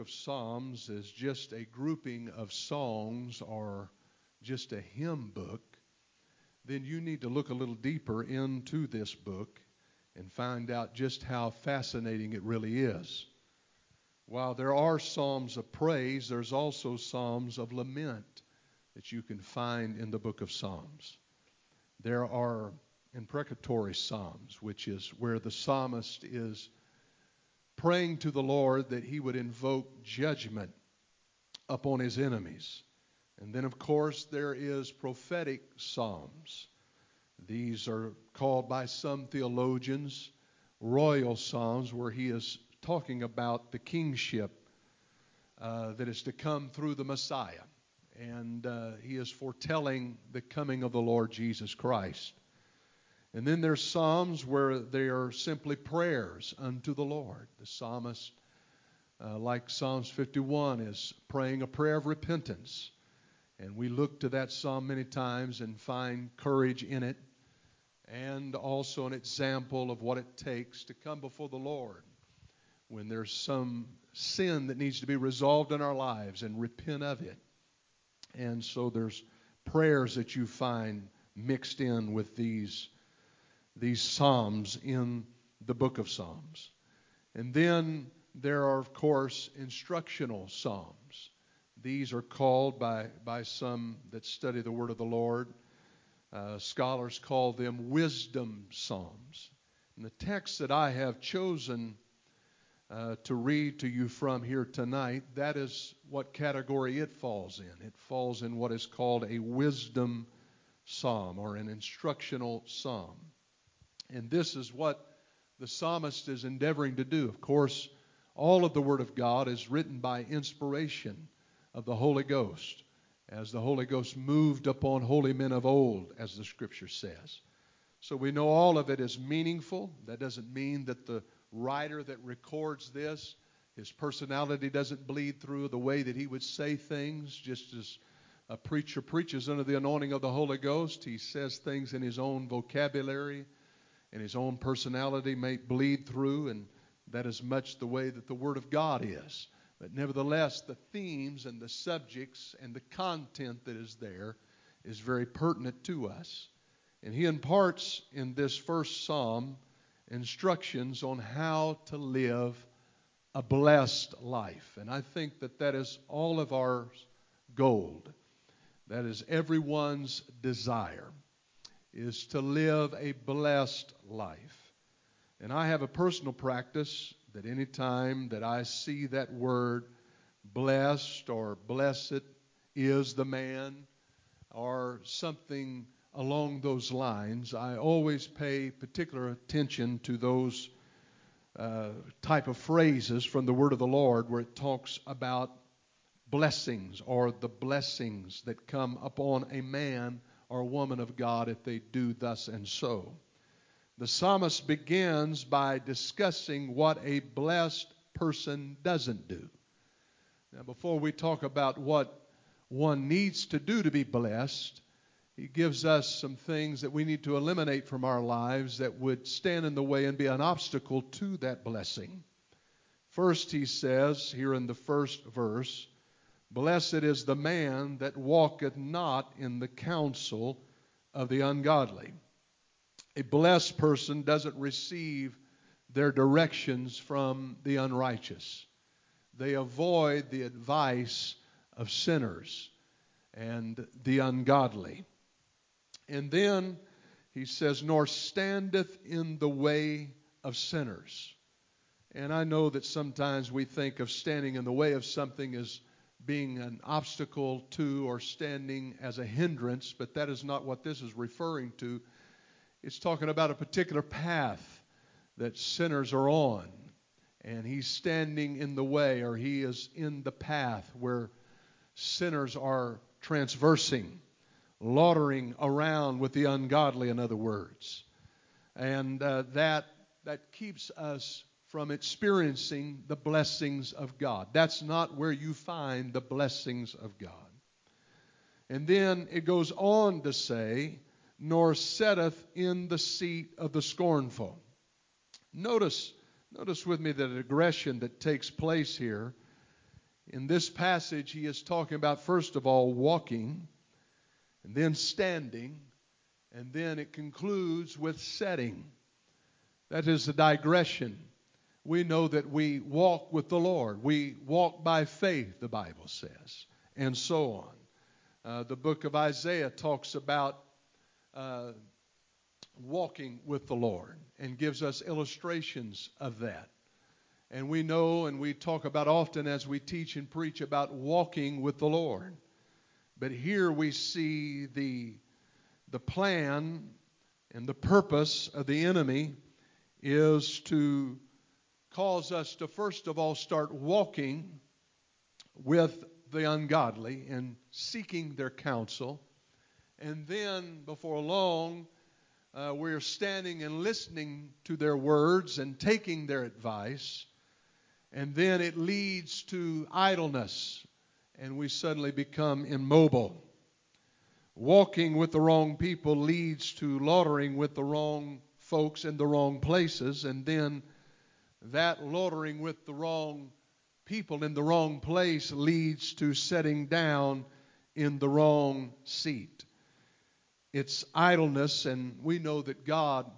Of Psalms is just a grouping of songs or just a hymn book, then you need to look a little deeper into this book and find out just how fascinating it really is. While there are psalms of praise, there's also psalms of lament that you can find in the book of Psalms. There are imprecatory psalms, which is where the psalmist is praying to the Lord that he would invoke judgment upon his enemies. And then, of course, there is prophetic psalms. These are called by some theologians royal psalms, where he is talking about the kingship uh, that is to come through the Messiah. And uh, he is foretelling the coming of the Lord Jesus Christ. And then there's psalms where they are simply prayers unto the Lord. The psalmist, uh, like Psalms 51, is praying a prayer of repentance. And we look to that psalm many times and find courage in it and also an example of what it takes to come before the Lord when there's some sin that needs to be resolved in our lives and repent of it. And so there's prayers that you find mixed in with these, these Psalms in the book of Psalms. And then there are, of course, instructional Psalms. These are called by, by some that study the Word of the Lord. Uh, scholars call them wisdom Psalms. And the text that I have chosen uh, to read to you from here tonight, that is what category it falls in. It falls in what is called a wisdom psalm or an instructional psalm. And this is what the psalmist is endeavoring to do. Of course, all of the Word of God is written by inspiration of the Holy Ghost, as the Holy Ghost moved upon holy men of old, as the Scripture says. So we know all of it is meaningful. That doesn't mean that the writer that records this, his personality doesn't bleed through the way that he would say things, just as a preacher preaches under the anointing of the Holy Ghost. He says things in his own vocabulary and his own personality may bleed through, and that is much the way that the Word of God is. But nevertheless, the themes and the subjects and the content that is there is very pertinent to us. And he imparts in this first psalm instructions on how to live a blessed life. And I think that that is all of our gold. That is everyone's desire is to live a blessed life. And I have a personal practice that any time that I see that word blessed or blessed is the man or something along those lines, I always pay particular attention to those uh, type of phrases from the Word of the Lord where it talks about blessings or the blessings that come upon a man or woman of God if they do thus and so. The psalmist begins by discussing what a blessed person doesn't do. Now, before we talk about what one needs to do to be blessed, he gives us some things that we need to eliminate from our lives that would stand in the way and be an obstacle to that blessing. First, he says here in the first verse, Blessed is the man that walketh not in the counsel of the ungodly. A blessed person doesn't receive their directions from the unrighteous. They avoid the advice of sinners and the ungodly. And then he says, Nor standeth in the way of sinners. And I know that sometimes we think of standing in the way of something as being an obstacle to or standing as a hindrance, but that is not what this is referring to. It's talking about a particular path that sinners are on, and he's standing in the way or he is in the path where sinners are transversing, loitering around with the ungodly, in other words. And uh, that, that keeps us from experiencing the blessings of God. That's not where you find the blessings of God. And then it goes on to say, nor setteth in the seat of the scornful. Notice, notice with me the digression that takes place here. In this passage, he is talking about, first of all, walking, and then standing, and then it concludes with setting. That is the digression. We know that we walk with the Lord. We walk by faith, the Bible says, and so on. Uh, the book of Isaiah talks about uh, walking with the Lord and gives us illustrations of that. And we know and we talk about often as we teach and preach about walking with the Lord. But here we see the, the plan and the purpose of the enemy is to cause us to first of all start walking with the ungodly and seeking their counsel and then, before long, uh, we're standing and listening to their words and taking their advice. And then it leads to idleness, and we suddenly become immobile. Walking with the wrong people leads to loitering with the wrong folks in the wrong places, and then that loitering with the wrong people in the wrong place leads to sitting down in the wrong seat it's idleness, and we know that God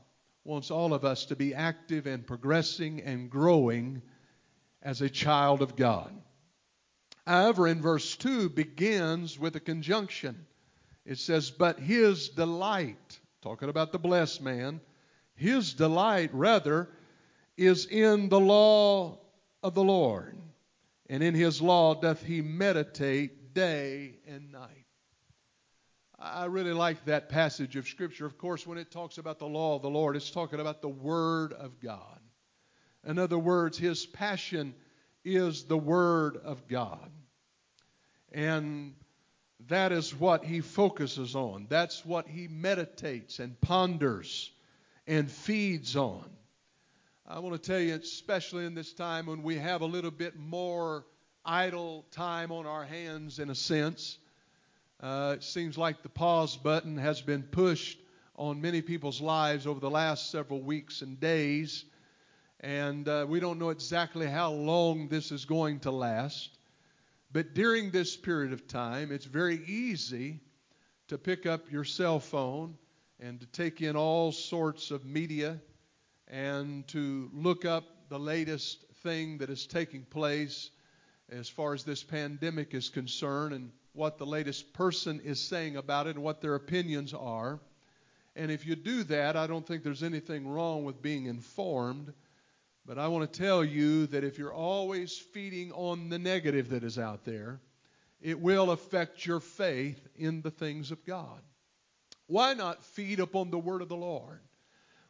wants all of us to be active and progressing and growing as a child of God. However, in verse 2 begins with a conjunction. It says, But his delight, talking about the blessed man, his delight, rather, is in the law of the Lord, and in his law doth he meditate day and night. I really like that passage of Scripture. Of course, when it talks about the law of the Lord, it's talking about the Word of God. In other words, his passion is the Word of God. And that is what he focuses on. That's what he meditates and ponders and feeds on. I want to tell you, especially in this time when we have a little bit more idle time on our hands, in a sense, uh, it seems like the pause button has been pushed on many people's lives over the last several weeks and days. And uh, we don't know exactly how long this is going to last. But during this period of time, it's very easy to pick up your cell phone and to take in all sorts of media and to look up the latest thing that is taking place as far as this pandemic is concerned and what the latest person is saying about it and what their opinions are. And if you do that, I don't think there's anything wrong with being informed. But I want to tell you that if you're always feeding on the negative that is out there, it will affect your faith in the things of God. Why not feed upon the word of the Lord?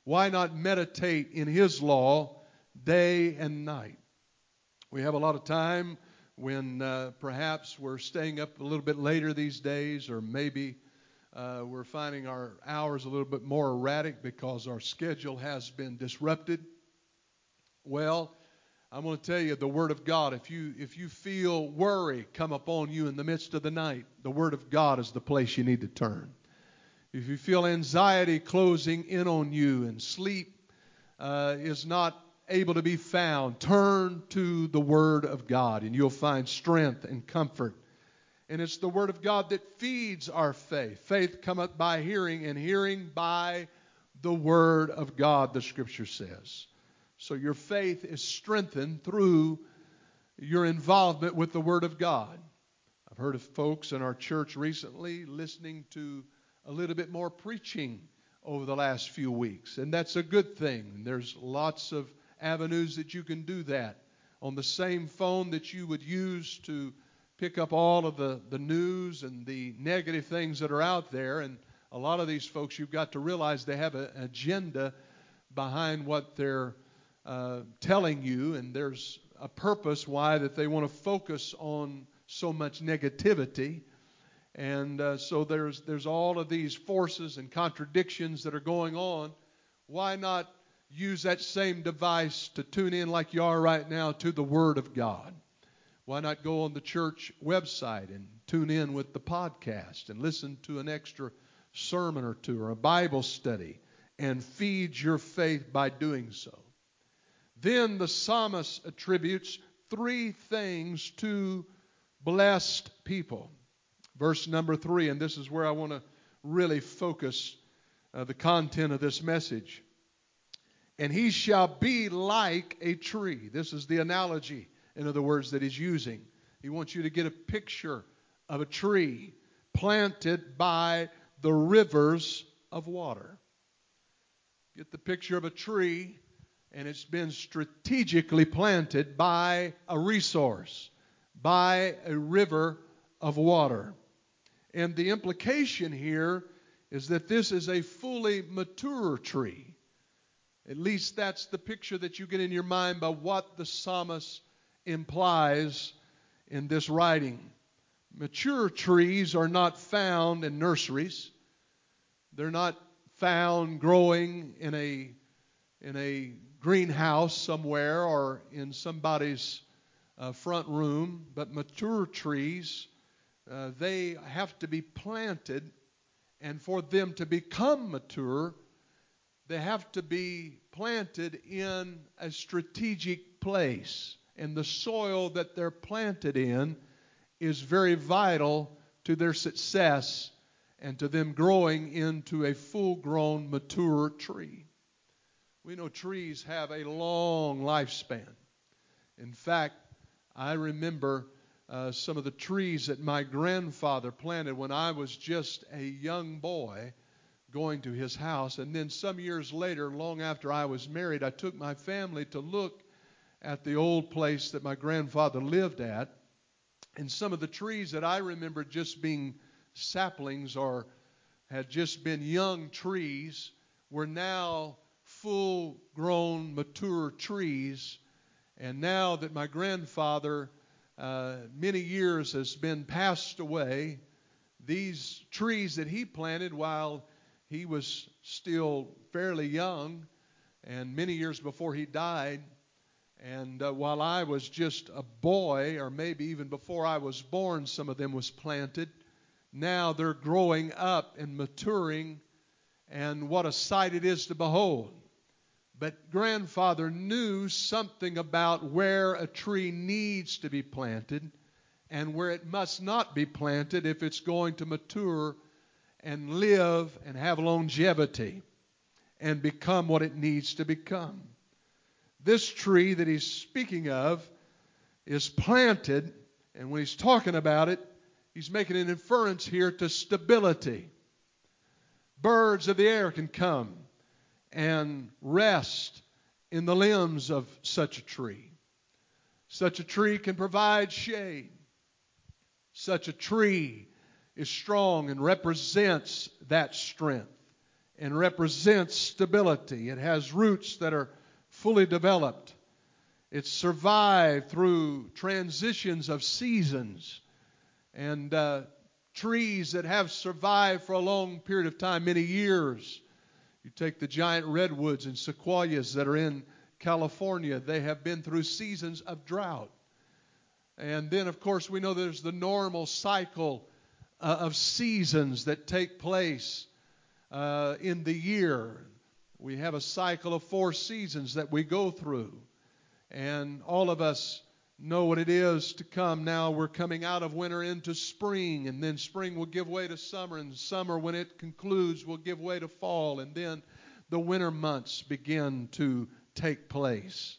Why not meditate in His law day and night? We have a lot of time when uh, perhaps we're staying up a little bit later these days, or maybe uh, we're finding our hours a little bit more erratic because our schedule has been disrupted. Well, I'm going to tell you the Word of God. If you if you feel worry come upon you in the midst of the night, the Word of God is the place you need to turn. If you feel anxiety closing in on you and sleep uh, is not able to be found, turn to the Word of God and you'll find strength and comfort. And it's the Word of God that feeds our faith. Faith cometh by hearing, and hearing by the Word of God, the Scripture says. So your faith is strengthened through your involvement with the Word of God. I've heard of folks in our church recently listening to a little bit more preaching over the last few weeks, and that's a good thing. There's lots of avenues that you can do that. On the same phone that you would use to pick up all of the, the news and the negative things that are out there. And a lot of these folks, you've got to realize they have an agenda behind what they're uh, telling you. And there's a purpose why that they want to focus on so much negativity. And uh, so there's, there's all of these forces and contradictions that are going on. Why not use that same device to tune in like you are right now to the Word of God? Why not go on the church website and tune in with the podcast and listen to an extra sermon or two or a Bible study and feed your faith by doing so? Then the psalmist attributes three things to blessed people. Verse number three, and this is where I want to really focus uh, the content of this message. And he shall be like a tree. This is the analogy, in other words, that he's using. He wants you to get a picture of a tree planted by the rivers of water. Get the picture of a tree, and it's been strategically planted by a resource, by a river of water. And the implication here is that this is a fully mature tree. At least that's the picture that you get in your mind by what the psalmist implies in this writing. Mature trees are not found in nurseries. They're not found growing in a in a greenhouse somewhere or in somebody's uh, front room, but mature trees uh, they have to be planted, and for them to become mature, they have to be planted in a strategic place. And the soil that they're planted in is very vital to their success and to them growing into a full grown, mature tree. We know trees have a long lifespan. In fact, I remember uh, some of the trees that my grandfather planted when I was just a young boy going to his house. And then some years later, long after I was married, I took my family to look at the old place that my grandfather lived at. And some of the trees that I remember just being saplings or had just been young trees were now full grown, mature trees. And now that my grandfather uh, many years has been passed away. These trees that he planted while he was still fairly young, and many years before he died, and uh, while I was just a boy, or maybe even before I was born, some of them was planted. Now they're growing up and maturing, and what a sight it is to behold. But grandfather knew something about where a tree needs to be planted and where it must not be planted if it's going to mature and live and have longevity and become what it needs to become. This tree that he's speaking of is planted, and when he's talking about it, he's making an inference here to stability. Birds of the air can come and rest in the limbs of such a tree. Such a tree can provide shade. Such a tree is strong and represents that strength and represents stability. It has roots that are fully developed. It's survived through transitions of seasons and uh, trees that have survived for a long period of time, many years you take the giant redwoods and sequoias that are in California, they have been through seasons of drought. And then, of course, we know there's the normal cycle uh, of seasons that take place uh, in the year. We have a cycle of four seasons that we go through. And all of us know what it is to come. Now we're coming out of winter into spring, and then spring will give way to summer, and summer, when it concludes, will give way to fall, and then the winter months begin to take place.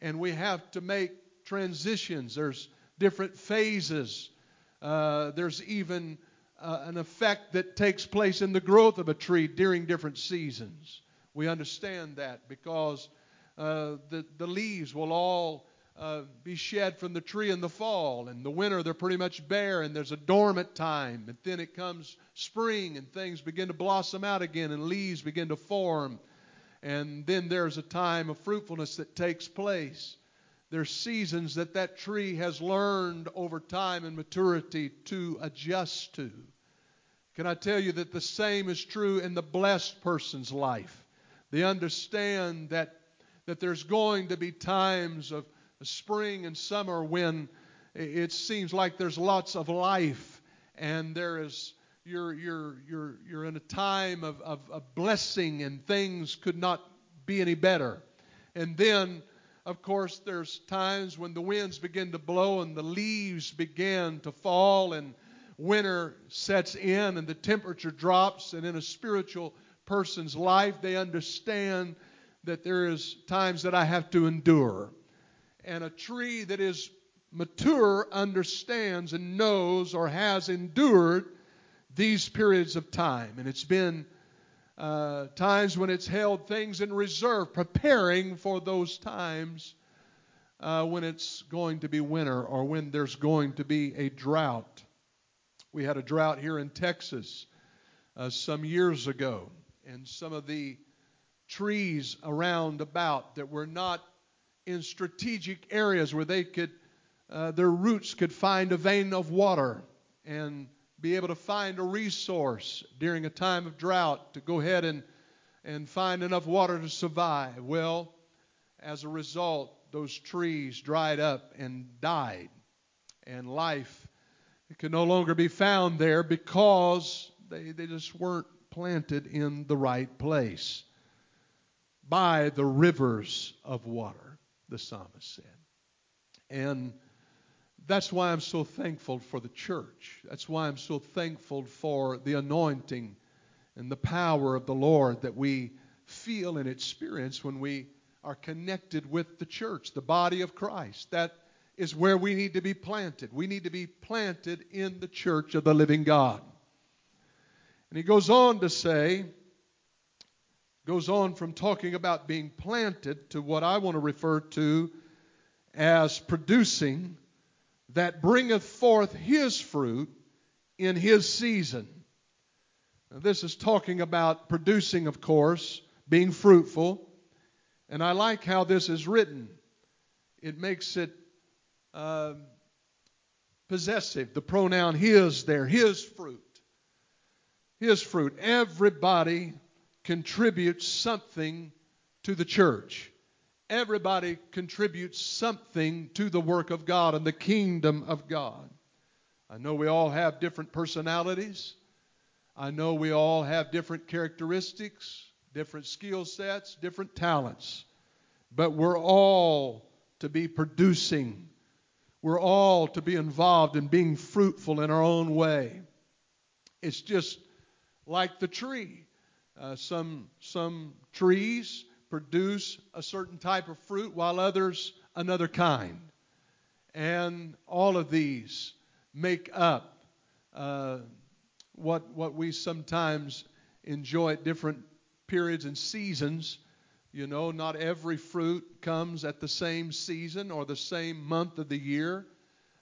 And we have to make transitions. There's different phases. Uh, there's even uh, an effect that takes place in the growth of a tree during different seasons. We understand that because uh, the, the leaves will all uh, be shed from the tree in the fall. In the winter, they're pretty much bare, and there's a dormant time. And then it comes spring, and things begin to blossom out again, and leaves begin to form. And then there's a time of fruitfulness that takes place. there's seasons that that tree has learned over time and maturity to adjust to. Can I tell you that the same is true in the blessed person's life? They understand that, that there's going to be times of spring and summer when it seems like there's lots of life and there is you're you're you're you're in a time of, of, of blessing and things could not be any better. And then of course, there's times when the winds begin to blow and the leaves begin to fall and winter sets in and the temperature drops. And in a spiritual person's life, they understand that there is times that I have to endure. And a tree that is mature understands and knows or has endured these periods of time. And it's been uh, times when it's held things in reserve, preparing for those times uh, when it's going to be winter or when there's going to be a drought. We had a drought here in Texas uh, some years ago, and some of the trees around about that were not in strategic areas where they could, uh, their roots could find a vein of water and be able to find a resource during a time of drought to go ahead and, and find enough water to survive. Well, as a result, those trees dried up and died, and life could no longer be found there because they, they just weren't planted in the right place by the rivers of water, the psalmist said. And that's why I'm so thankful for the church. That's why I'm so thankful for the anointing and the power of the Lord that we feel and experience when we are connected with the church, the body of Christ. That is where we need to be planted. We need to be planted in the church of the living God. And he goes on to say, goes on from talking about being planted to what I want to refer to as producing that bringeth forth his fruit in his season. Now, this is talking about producing, of course, being fruitful. And I like how this is written. It makes it uh, possessive. The pronoun his there, his fruit. His fruit. Everybody contributes something to the church everybody contributes something to the work of God and the kingdom of God. I know we all have different personalities. I know we all have different characteristics, different skill sets, different talents. But we're all to be producing. We're all to be involved in being fruitful in our own way. It's just like the tree. Uh, some some trees produce a certain type of fruit while others another kind. And all of these make up uh, what, what we sometimes enjoy at different periods and seasons. You know, not every fruit comes at the same season or the same month of the year.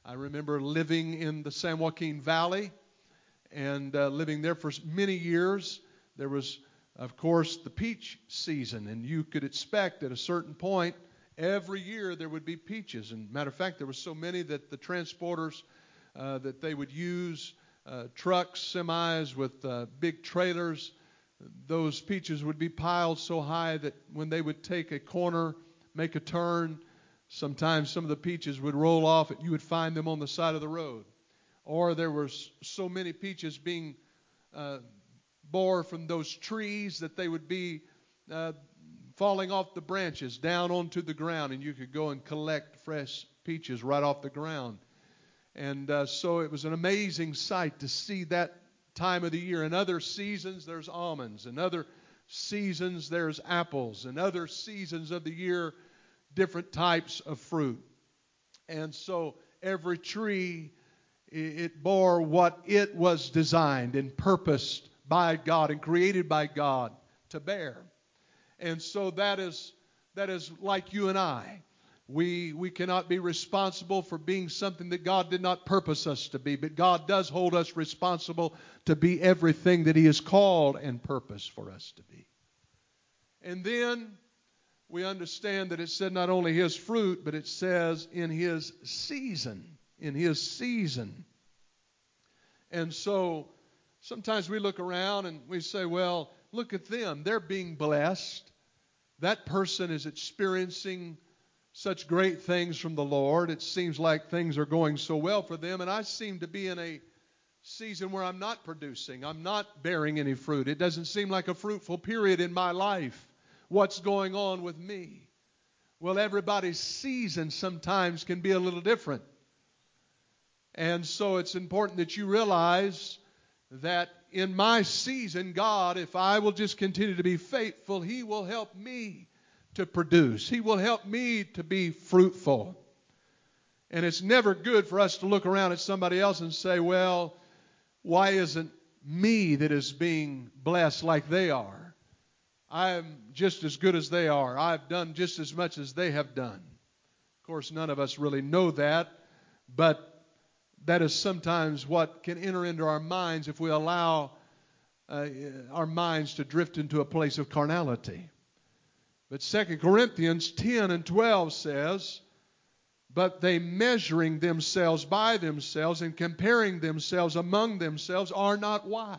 I remember living in the San Joaquin Valley and uh, living there for many years. There was of course, the peach season, and you could expect at a certain point every year there would be peaches. And matter of fact, there were so many that the transporters uh, that they would use uh, trucks, semis with uh, big trailers. Those peaches would be piled so high that when they would take a corner, make a turn, sometimes some of the peaches would roll off, and you would find them on the side of the road. Or there were so many peaches being uh, bore from those trees that they would be uh, falling off the branches down onto the ground, and you could go and collect fresh peaches right off the ground. And uh, so it was an amazing sight to see that time of the year. In other seasons, there's almonds. In other seasons, there's apples. In other seasons of the year, different types of fruit. And so every tree, it bore what it was designed and purposed by God and created by God to bear. And so that is that is like you and I. We we cannot be responsible for being something that God did not purpose us to be, but God does hold us responsible to be everything that He has called and purposed for us to be. And then we understand that it said not only his fruit, but it says in his season. In his season. And so sometimes we look around and we say, well, look at them. They're being blessed. That person is experiencing such great things from the Lord. It seems like things are going so well for them, and I seem to be in a season where I'm not producing. I'm not bearing any fruit. It doesn't seem like a fruitful period in my life. What's going on with me? Well, everybody's season sometimes can be a little different. And so it's important that you realize that in my season, God, if I will just continue to be faithful, He will help me to produce. He will help me to be fruitful. And it's never good for us to look around at somebody else and say, well, why isn't me that is being blessed like they are? I'm just as good as they are. I've done just as much as they have done. Of course, none of us really know that, but that is sometimes what can enter into our minds if we allow uh, our minds to drift into a place of carnality. But 2 Corinthians 10 and 12 says, But they measuring themselves by themselves and comparing themselves among themselves are not wise.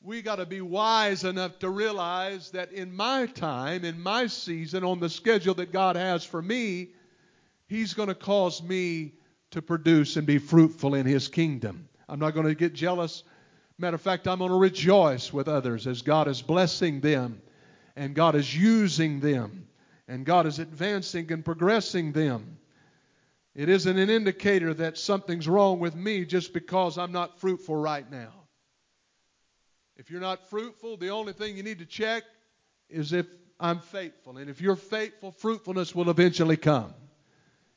We got to be wise enough to realize that in my time, in my season, on the schedule that God has for me, He's going to cause me to produce and be fruitful in His kingdom. I'm not going to get jealous. Matter of fact, I'm going to rejoice with others as God is blessing them and God is using them and God is advancing and progressing them. It isn't an indicator that something's wrong with me just because I'm not fruitful right now. If you're not fruitful, the only thing you need to check is if I'm faithful. And if you're faithful, fruitfulness will eventually come.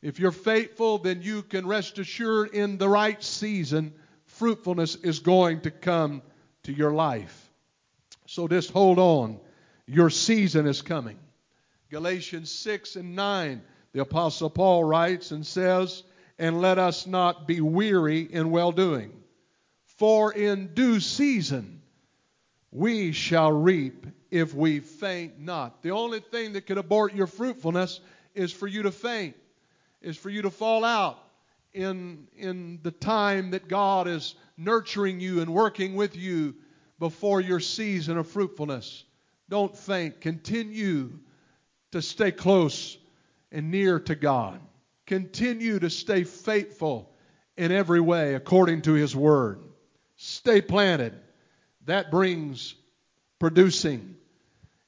If you're faithful, then you can rest assured in the right season, fruitfulness is going to come to your life. So just hold on. Your season is coming. Galatians 6 and 9, the Apostle Paul writes and says, And let us not be weary in well doing, for in due season we shall reap if we faint not. The only thing that could abort your fruitfulness is for you to faint is for you to fall out in, in the time that God is nurturing you and working with you before your season of fruitfulness. Don't faint. Continue to stay close and near to God. Continue to stay faithful in every way according to His Word. Stay planted. That brings producing.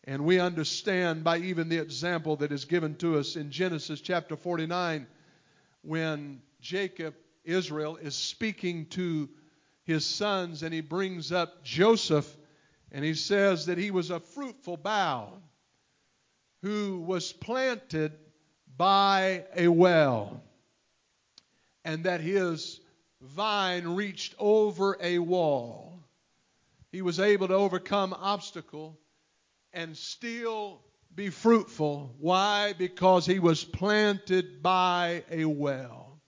And we understand by even the example that is given to us in Genesis chapter 49 when Jacob, Israel, is speaking to his sons and he brings up Joseph and he says that he was a fruitful bough who was planted by a well and that his vine reached over a wall. He was able to overcome obstacle and still be fruitful. Why? Because he was planted by a well.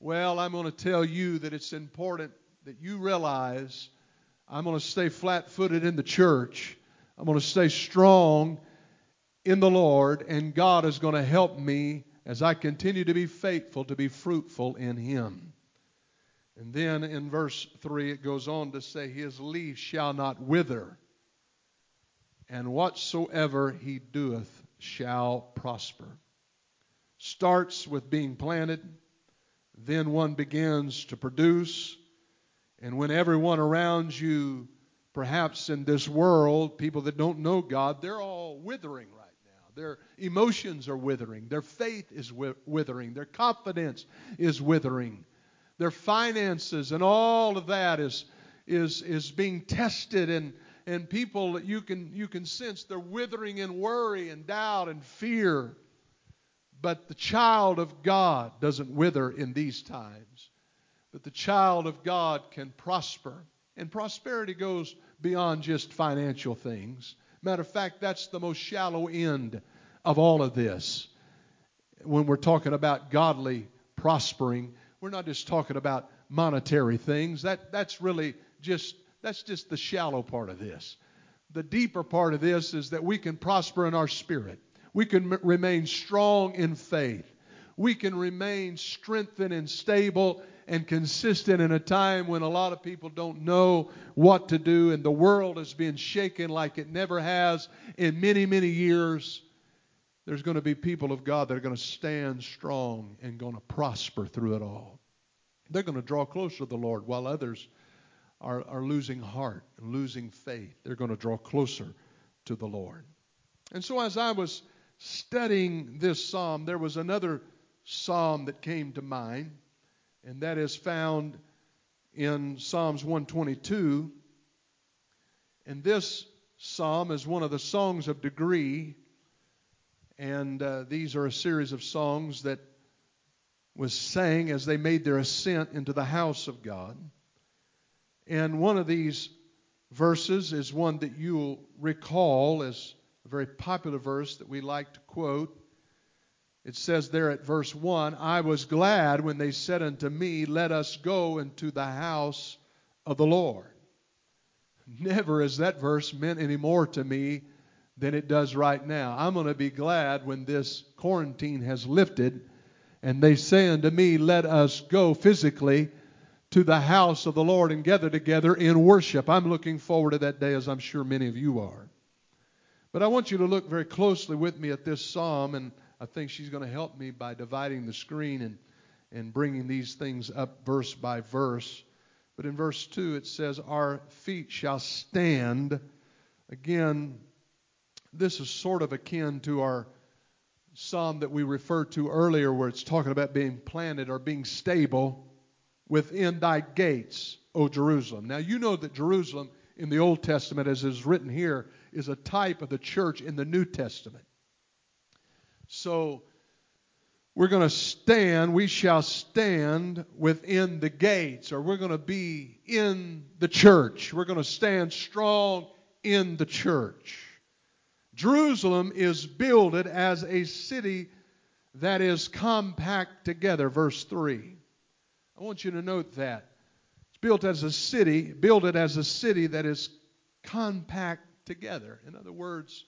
Well, I'm going to tell you that it's important that you realize I'm going to stay flat footed in the church. I'm going to stay strong in the Lord, and God is going to help me as I continue to be faithful to be fruitful in Him. And then in verse 3, it goes on to say, His leaf shall not wither and whatsoever he doeth shall prosper. Starts with being planted, then one begins to produce, and when everyone around you, perhaps in this world, people that don't know God, they're all withering right now. Their emotions are withering, their faith is withering, their confidence is withering, their finances and all of that is is is being tested and and people that you can you can sense they're withering in worry and doubt and fear. But the child of God doesn't wither in these times. But the child of God can prosper. And prosperity goes beyond just financial things. Matter of fact, that's the most shallow end of all of this. When we're talking about godly prospering, we're not just talking about monetary things. That that's really just that's just the shallow part of this. the deeper part of this is that we can prosper in our spirit. We can m- remain strong in faith. We can remain strengthened and stable and consistent in a time when a lot of people don't know what to do and the world is being shaken like it never has in many, many years. There's going to be people of God that are going to stand strong and going to prosper through it all. They're going to draw closer to the Lord while others are, are losing heart losing faith. They're going to draw closer to the Lord. And so, as I was studying this psalm, there was another psalm that came to mind, and that is found in Psalms 122. And this psalm is one of the songs of degree, and uh, these are a series of songs that was sang as they made their ascent into the house of God. And one of these verses is one that you'll recall as a very popular verse that we like to quote. It says there at verse 1 I was glad when they said unto me, Let us go into the house of the Lord. Never has that verse meant any more to me than it does right now. I'm going to be glad when this quarantine has lifted and they say unto me, Let us go physically to the house of the Lord and gather together in worship. I'm looking forward to that day, as I'm sure many of you are. But I want you to look very closely with me at this psalm, and I think she's going to help me by dividing the screen and, and bringing these things up verse by verse. But in verse 2, it says, Our feet shall stand. Again, this is sort of akin to our psalm that we referred to earlier, where it's talking about being planted or being stable within thy gates, O Jerusalem. Now, you know that Jerusalem in the Old Testament, as is written here, is a type of the church in the New Testament. So, we're going to stand, we shall stand within the gates, or we're going to be in the church. We're going to stand strong in the church. Jerusalem is builded as a city that is compact together, verse 3. I want you to note that. It's built as a city, build it as a city that is compact together. In other words,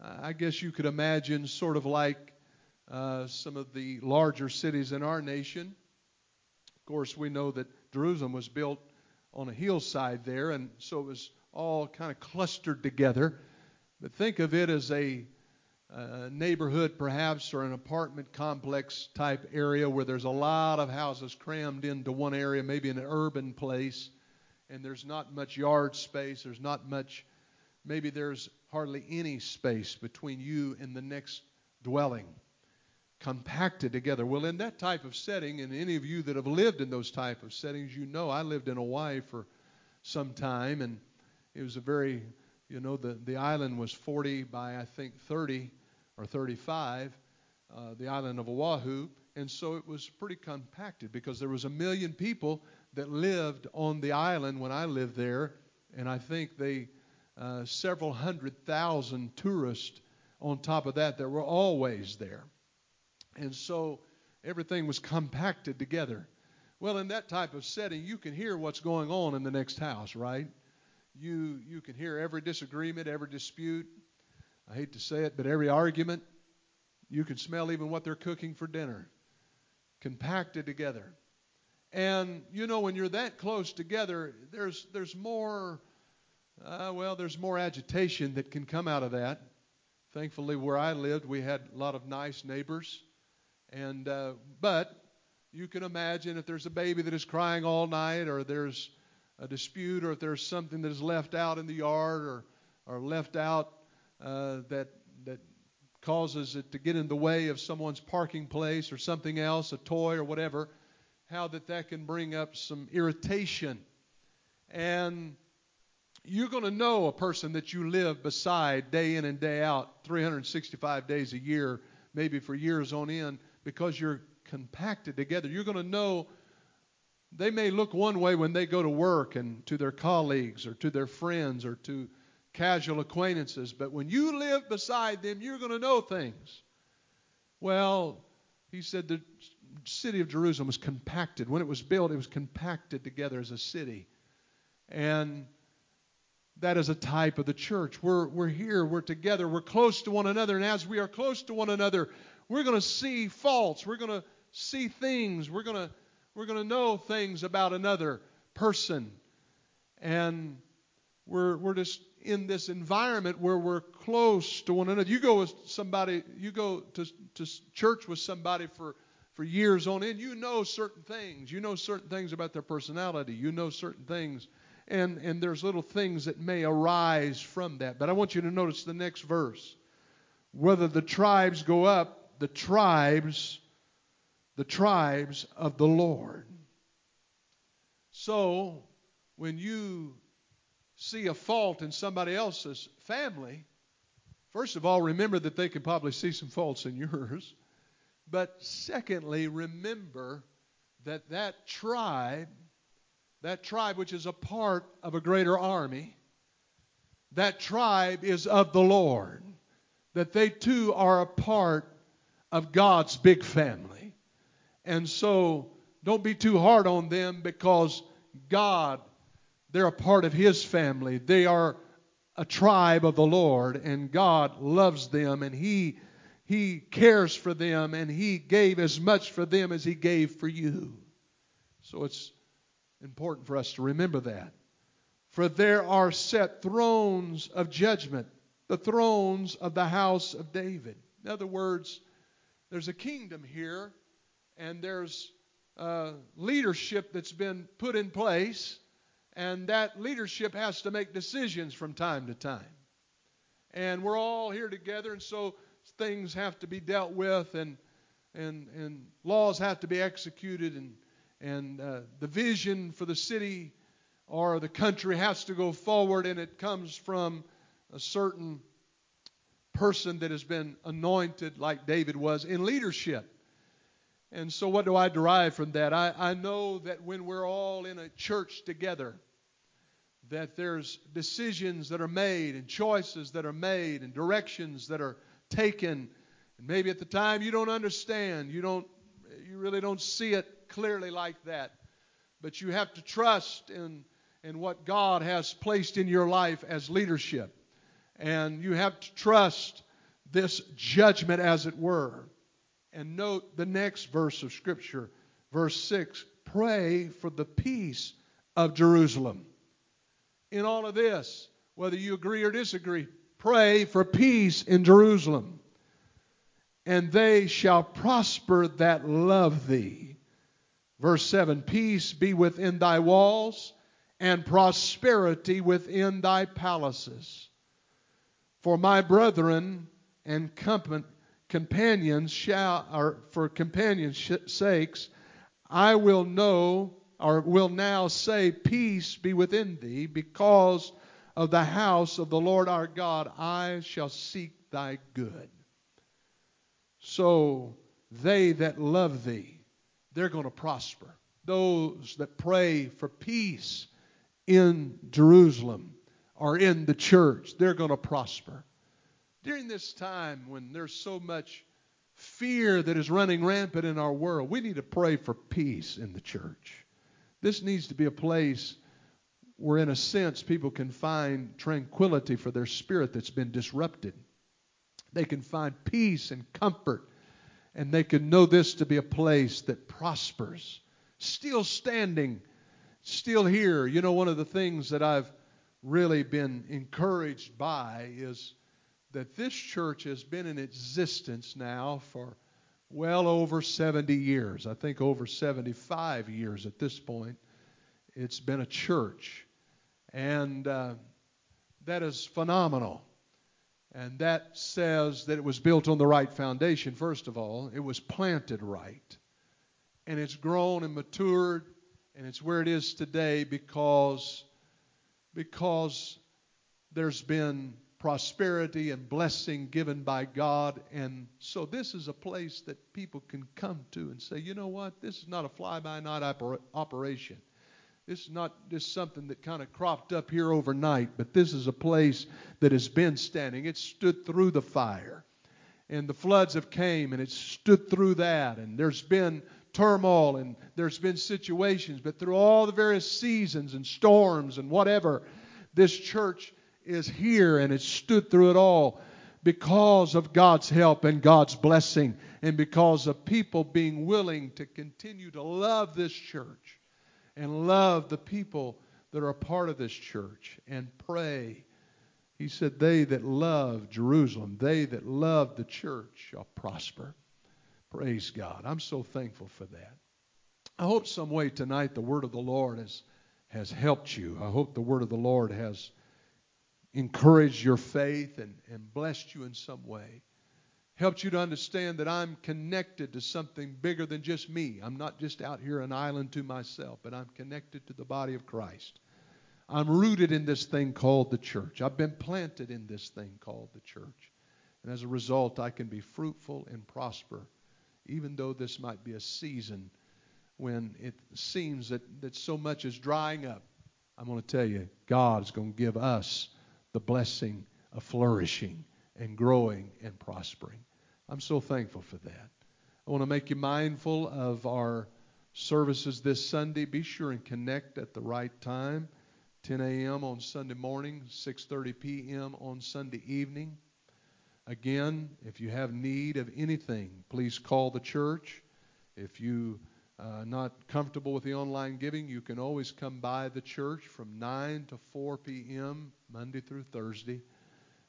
I guess you could imagine sort of like uh, some of the larger cities in our nation. Of course, we know that Jerusalem was built on a hillside there, and so it was all kind of clustered together. But think of it as a a neighborhood perhaps or an apartment complex type area where there's a lot of houses crammed into one area, maybe in an urban place, and there's not much yard space, there's not much, maybe there's hardly any space between you and the next dwelling, compacted together. Well, in that type of setting, and any of you that have lived in those type of settings, you know I lived in Hawaii for some time, and it was a very you know, the, the island was 40 by, I think, 30 or 35, uh, the island of Oahu. And so it was pretty compacted because there was a million people that lived on the island when I lived there. And I think they, uh, several hundred thousand tourists on top of that that were always there. And so everything was compacted together. Well, in that type of setting, you can hear what's going on in the next house, right? you you can hear every disagreement, every dispute. I hate to say it, but every argument. You can smell even what they're cooking for dinner, compacted together. And you know, when you're that close together, there's there's more. Uh, well, there's more agitation that can come out of that. Thankfully, where I lived, we had a lot of nice neighbors, and uh, but you can imagine if there's a baby that is crying all night, or there's a dispute or if there's something that is left out in the yard or, or left out uh, that, that causes it to get in the way of someone's parking place or something else, a toy or whatever, how that that can bring up some irritation. And you're going to know a person that you live beside day in and day out, 365 days a year, maybe for years on end, because you're compacted together. You're going to know they may look one way when they go to work and to their colleagues or to their friends or to casual acquaintances, but when you live beside them, you're going to know things. Well, he said the city of Jerusalem was compacted. When it was built, it was compacted together as a city. And that is a type of the church. We're, we're here, we're together, we're close to one another, and as we are close to one another, we're going to see faults, we're going to see things, we're going to we're going to know things about another person. And we're, we're just in this environment where we're close to one another. You go with somebody, you go to, to church with somebody for, for years on end, you know certain things. You know certain things about their personality. You know certain things. And, and there's little things that may arise from that. But I want you to notice the next verse. Whether the tribes go up, the tribes the tribes of the Lord. So, when you see a fault in somebody else's family, first of all, remember that they could probably see some faults in yours. But secondly, remember that that tribe, that tribe which is a part of a greater army, that tribe is of the Lord. That they too are a part of God's big family. And so don't be too hard on them because God, they're a part of His family. They are a tribe of the Lord, and God loves them, and He He cares for them, and He gave as much for them as He gave for you. So it's important for us to remember that. For there are set thrones of judgment, the thrones of the house of David. In other words, there's a kingdom here and there's uh, leadership that's been put in place, and that leadership has to make decisions from time to time. And we're all here together, and so things have to be dealt with, and and and laws have to be executed, and and uh, the vision for the city or the country has to go forward, and it comes from a certain person that has been anointed, like David was, in leadership. And so, what do I derive from that? I, I know that when we're all in a church together, that there's decisions that are made and choices that are made and directions that are taken. And maybe at the time you don't understand, you don't, you really don't see it clearly like that. But you have to trust in, in what God has placed in your life as leadership. And you have to trust this judgment, as it were. And note the next verse of Scripture, verse 6 pray for the peace of Jerusalem. In all of this, whether you agree or disagree, pray for peace in Jerusalem. And they shall prosper that love thee. Verse 7 Peace be within thy walls, and prosperity within thy palaces. For my brethren and companions shall, or for companions' sakes, I will know, or will now say, Peace be within thee, because of the house of the Lord our God, I shall seek thy good. So they that love thee, they're going to prosper. Those that pray for peace in Jerusalem or in the church, they're going to prosper. During this time when there's so much fear that is running rampant in our world, we need to pray for peace in the church. This needs to be a place where, in a sense, people can find tranquility for their spirit that's been disrupted. They can find peace and comfort, and they can know this to be a place that prospers. Still standing, still here. You know, one of the things that I've really been encouraged by is that this church has been in existence now for well over 70 years. I think over 75 years at this point. It's been a church. And uh, that is phenomenal. And that says that it was built on the right foundation, first of all. It was planted right. And it's grown and matured, and it's where it is today because, because there's been prosperity and blessing given by God. And so this is a place that people can come to and say, you know what? This is not a fly by night oper- operation. This is not just something that kind of cropped up here overnight, but this is a place that has been standing. It stood through the fire. And the floods have came and it stood through that. And there's been turmoil and there's been situations, but through all the various seasons and storms and whatever, This church is here and it's stood through it all because of God's help and God's blessing and because of people being willing to continue to love this church and love the people that are a part of this church and pray. He said, They that love Jerusalem, they that love the church shall prosper. Praise God. I'm so thankful for that. I hope some way tonight the word of the Lord has, has helped you. I hope the word of the Lord has encouraged your faith and, and blessed you in some way. Helped you to understand that I'm connected to something bigger than just me. I'm not just out here an island to myself, but I'm connected to the body of Christ. I'm rooted in this thing called the church. I've been planted in this thing called the church. And as a result, I can be fruitful and prosper, even though this might be a season when it seems that, that so much is drying up. I'm going to tell you, God is going to give us the blessing of flourishing and growing and prospering. I'm so thankful for that. I want to make you mindful of our services this Sunday. Be sure and connect at the right time. 10 a.m. on Sunday morning, 6:30 p.m. on Sunday evening. Again, if you have need of anything, please call the church. If you uh, not comfortable with the online giving, you can always come by the church from 9 to 4 p.m. Monday through Thursday,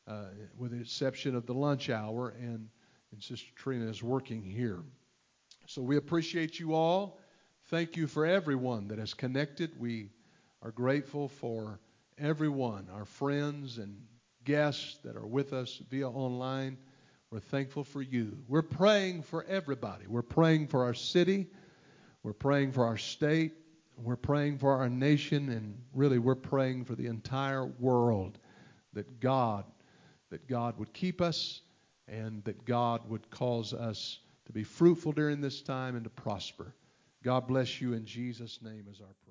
uh, with the exception of the lunch hour, and, and Sister Trina is working here. So we appreciate you all. Thank you for everyone that has connected. We are grateful for everyone, our friends and guests that are with us via online. We're thankful for you. We're praying for everybody. We're praying for our city. We're praying for our state. We're praying for our nation. And really, we're praying for the entire world that God, that God would keep us and that God would cause us to be fruitful during this time and to prosper. God bless you in Jesus' name is our prayer.